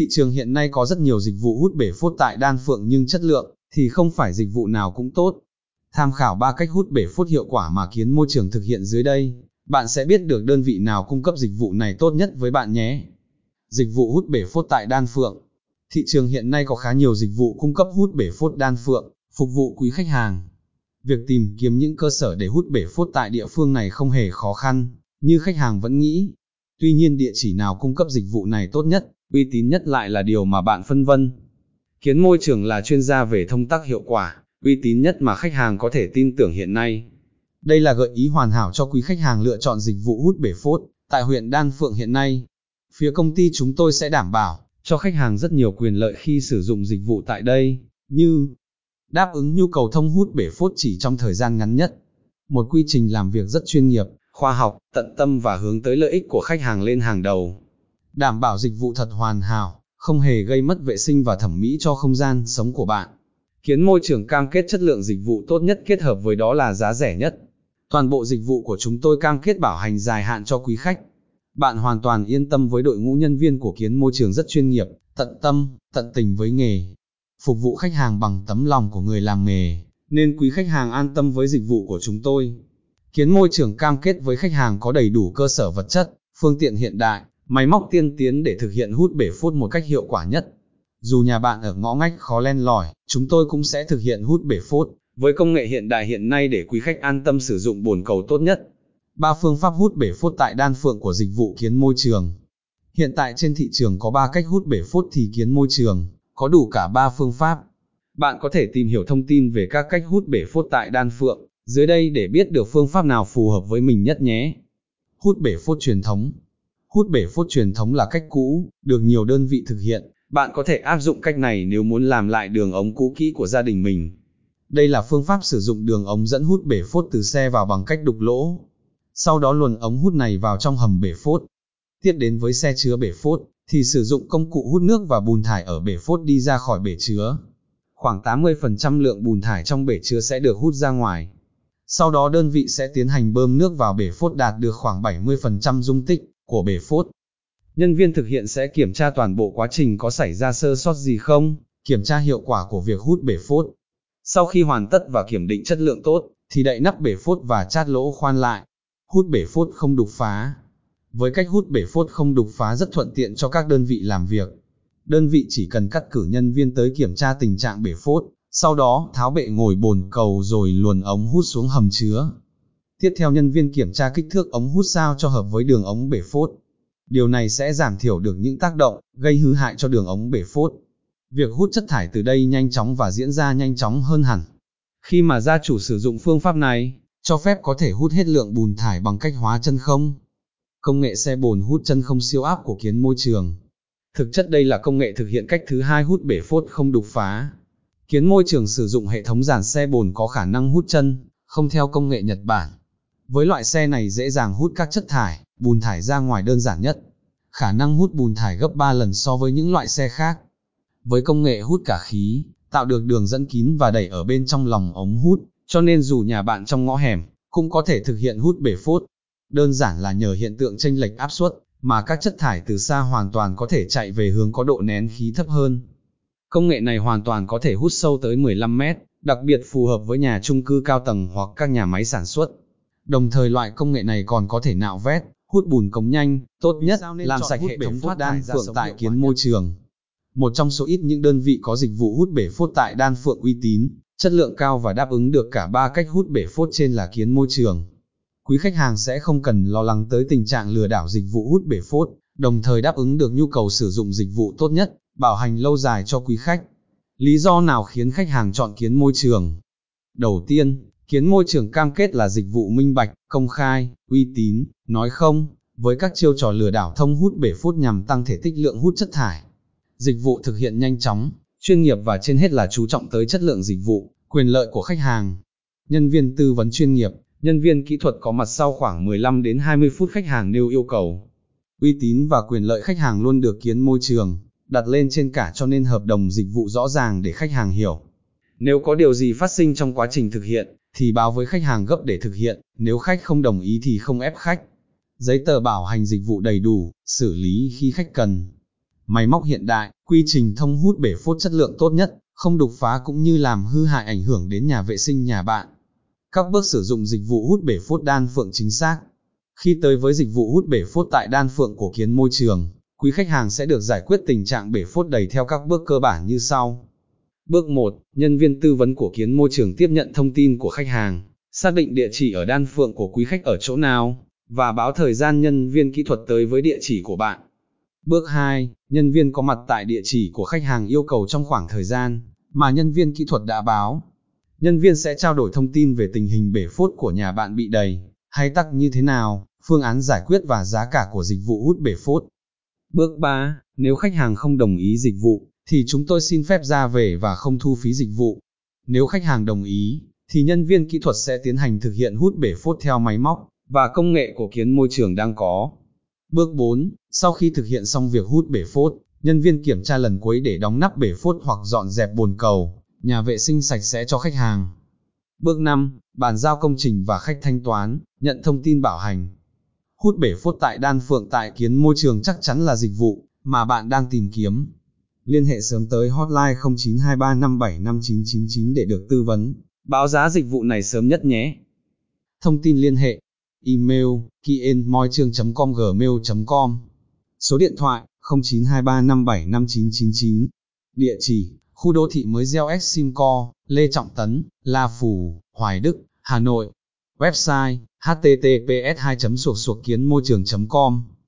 Thị trường hiện nay có rất nhiều dịch vụ hút bể phốt tại Đan Phượng nhưng chất lượng thì không phải dịch vụ nào cũng tốt. Tham khảo 3 cách hút bể phốt hiệu quả mà kiến môi trường thực hiện dưới đây, bạn sẽ biết được đơn vị nào cung cấp dịch vụ này tốt nhất với bạn nhé. Dịch vụ hút bể phốt tại Đan Phượng Thị trường hiện nay có khá nhiều dịch vụ cung cấp hút bể phốt Đan Phượng, phục vụ quý khách hàng. Việc tìm kiếm những cơ sở để hút bể phốt tại địa phương này không hề khó khăn, như khách hàng vẫn nghĩ. Tuy nhiên địa chỉ nào cung cấp dịch vụ này tốt nhất, uy tín nhất lại là điều mà bạn phân vân. Kiến môi trường là chuyên gia về thông tác hiệu quả, uy tín nhất mà khách hàng có thể tin tưởng hiện nay. Đây là gợi ý hoàn hảo cho quý khách hàng lựa chọn dịch vụ hút bể phốt tại huyện Đan Phượng hiện nay. Phía công ty chúng tôi sẽ đảm bảo cho khách hàng rất nhiều quyền lợi khi sử dụng dịch vụ tại đây, như đáp ứng nhu cầu thông hút bể phốt chỉ trong thời gian ngắn nhất. Một quy trình làm việc rất chuyên nghiệp, khoa học, tận tâm và hướng tới lợi ích của khách hàng lên hàng đầu. Đảm bảo dịch vụ thật hoàn hảo, không hề gây mất vệ sinh và thẩm mỹ cho không gian sống của bạn. Kiến môi trường cam kết chất lượng dịch vụ tốt nhất kết hợp với đó là giá rẻ nhất. Toàn bộ dịch vụ của chúng tôi cam kết bảo hành dài hạn cho quý khách. Bạn hoàn toàn yên tâm với đội ngũ nhân viên của kiến môi trường rất chuyên nghiệp, tận tâm, tận tình với nghề. Phục vụ khách hàng bằng tấm lòng của người làm nghề, nên quý khách hàng an tâm với dịch vụ của chúng tôi. Kiến môi trường cam kết với khách hàng có đầy đủ cơ sở vật chất, phương tiện hiện đại, máy móc tiên tiến để thực hiện hút bể phốt một cách hiệu quả nhất. Dù nhà bạn ở ngõ ngách khó len lỏi, chúng tôi cũng sẽ thực hiện hút bể phốt, với công nghệ hiện đại hiện nay để quý khách an tâm sử dụng bồn cầu tốt nhất. Ba phương pháp hút bể phốt tại đan phượng của dịch vụ kiến môi trường. Hiện tại trên thị trường có 3 cách hút bể phốt thì kiến môi trường, có đủ cả 3 phương pháp. Bạn có thể tìm hiểu thông tin về các cách hút bể phốt tại đan phượng, dưới đây để biết được phương pháp nào phù hợp với mình nhất nhé. Hút bể phốt truyền thống Hút bể phốt truyền thống là cách cũ, được nhiều đơn vị thực hiện, bạn có thể áp dụng cách này nếu muốn làm lại đường ống cũ kỹ của gia đình mình. Đây là phương pháp sử dụng đường ống dẫn hút bể phốt từ xe vào bằng cách đục lỗ. Sau đó luồn ống hút này vào trong hầm bể phốt. Tiếp đến với xe chứa bể phốt, thì sử dụng công cụ hút nước và bùn thải ở bể phốt đi ra khỏi bể chứa. Khoảng 80% lượng bùn thải trong bể chứa sẽ được hút ra ngoài. Sau đó đơn vị sẽ tiến hành bơm nước vào bể phốt đạt được khoảng 70% dung tích của bể phốt. Nhân viên thực hiện sẽ kiểm tra toàn bộ quá trình có xảy ra sơ sót gì không, kiểm tra hiệu quả của việc hút bể phốt. Sau khi hoàn tất và kiểm định chất lượng tốt, thì đậy nắp bể phốt và chát lỗ khoan lại. Hút bể phốt không đục phá. Với cách hút bể phốt không đục phá rất thuận tiện cho các đơn vị làm việc. Đơn vị chỉ cần cắt cử nhân viên tới kiểm tra tình trạng bể phốt, sau đó tháo bệ ngồi bồn cầu rồi luồn ống hút xuống hầm chứa. Tiếp theo nhân viên kiểm tra kích thước ống hút sao cho hợp với đường ống bể phốt. Điều này sẽ giảm thiểu được những tác động, gây hư hại cho đường ống bể phốt. Việc hút chất thải từ đây nhanh chóng và diễn ra nhanh chóng hơn hẳn. Khi mà gia chủ sử dụng phương pháp này, cho phép có thể hút hết lượng bùn thải bằng cách hóa chân không. Công nghệ xe bồn hút chân không siêu áp của kiến môi trường. Thực chất đây là công nghệ thực hiện cách thứ hai hút bể phốt không đục phá. Kiến môi trường sử dụng hệ thống giàn xe bồn có khả năng hút chân, không theo công nghệ Nhật Bản. Với loại xe này dễ dàng hút các chất thải, bùn thải ra ngoài đơn giản nhất. Khả năng hút bùn thải gấp 3 lần so với những loại xe khác. Với công nghệ hút cả khí, tạo được đường dẫn kín và đẩy ở bên trong lòng ống hút, cho nên dù nhà bạn trong ngõ hẻm, cũng có thể thực hiện hút bể phốt. Đơn giản là nhờ hiện tượng chênh lệch áp suất, mà các chất thải từ xa hoàn toàn có thể chạy về hướng có độ nén khí thấp hơn. Công nghệ này hoàn toàn có thể hút sâu tới 15 mét, đặc biệt phù hợp với nhà chung cư cao tầng hoặc các nhà máy sản xuất. Đồng thời loại công nghệ này còn có thể nạo vét, hút bùn cống nhanh, tốt nhất làm sạch hệ thống thoát đan phượng tại kiến môi trường. Một trong số ít những đơn vị có dịch vụ hút bể phốt tại đan phượng uy tín, chất lượng cao và đáp ứng được cả ba cách hút bể phốt trên là kiến môi trường. Quý khách hàng sẽ không cần lo lắng tới tình trạng lừa đảo dịch vụ hút bể phốt, đồng thời đáp ứng được nhu cầu sử dụng dịch vụ tốt nhất, bảo hành lâu dài cho quý khách. Lý do nào khiến khách hàng chọn kiến môi trường? Đầu tiên, Kiến môi trường cam kết là dịch vụ minh bạch, công khai, uy tín, nói không, với các chiêu trò lừa đảo thông hút bể phút nhằm tăng thể tích lượng hút chất thải. Dịch vụ thực hiện nhanh chóng, chuyên nghiệp và trên hết là chú trọng tới chất lượng dịch vụ, quyền lợi của khách hàng. Nhân viên tư vấn chuyên nghiệp, nhân viên kỹ thuật có mặt sau khoảng 15 đến 20 phút khách hàng nêu yêu cầu. Uy tín và quyền lợi khách hàng luôn được kiến môi trường, đặt lên trên cả cho nên hợp đồng dịch vụ rõ ràng để khách hàng hiểu. Nếu có điều gì phát sinh trong quá trình thực hiện, thì báo với khách hàng gấp để thực hiện, nếu khách không đồng ý thì không ép khách. Giấy tờ bảo hành dịch vụ đầy đủ, xử lý khi khách cần. máy móc hiện đại, quy trình thông hút bể phốt chất lượng tốt nhất, không đục phá cũng như làm hư hại ảnh hưởng đến nhà vệ sinh nhà bạn. Các bước sử dụng dịch vụ hút bể phốt đan phượng chính xác. Khi tới với dịch vụ hút bể phốt tại đan phượng của kiến môi trường, quý khách hàng sẽ được giải quyết tình trạng bể phốt đầy theo các bước cơ bản như sau. Bước 1, nhân viên tư vấn của kiến môi trường tiếp nhận thông tin của khách hàng, xác định địa chỉ ở đan phượng của quý khách ở chỗ nào, và báo thời gian nhân viên kỹ thuật tới với địa chỉ của bạn. Bước 2, nhân viên có mặt tại địa chỉ của khách hàng yêu cầu trong khoảng thời gian mà nhân viên kỹ thuật đã báo. Nhân viên sẽ trao đổi thông tin về tình hình bể phốt của nhà bạn bị đầy, hay tắc như thế nào, phương án giải quyết và giá cả của dịch vụ hút bể phốt. Bước 3, nếu khách hàng không đồng ý dịch vụ, thì chúng tôi xin phép ra về và không thu phí dịch vụ. Nếu khách hàng đồng ý, thì nhân viên kỹ thuật sẽ tiến hành thực hiện hút bể phốt theo máy móc và công nghệ của kiến môi trường đang có. Bước 4, sau khi thực hiện xong việc hút bể phốt, nhân viên kiểm tra lần cuối để đóng nắp bể phốt hoặc dọn dẹp bồn cầu, nhà vệ sinh sạch sẽ cho khách hàng. Bước 5, bàn giao công trình và khách thanh toán, nhận thông tin bảo hành. Hút bể phốt tại Đan Phượng tại kiến môi trường chắc chắn là dịch vụ mà bạn đang tìm kiếm. Liên hệ sớm tới hotline 0923575999 để được tư vấn, báo giá dịch vụ này sớm nhất nhé. Thông tin liên hệ Email kienmoitrương.com gmail.com Số điện thoại 0923575999 Địa chỉ Khu đô thị mới Gieo Eximco, Lê Trọng Tấn, La Phủ, Hoài Đức, Hà Nội. Website https 2 suộc suộc kiến môi trường com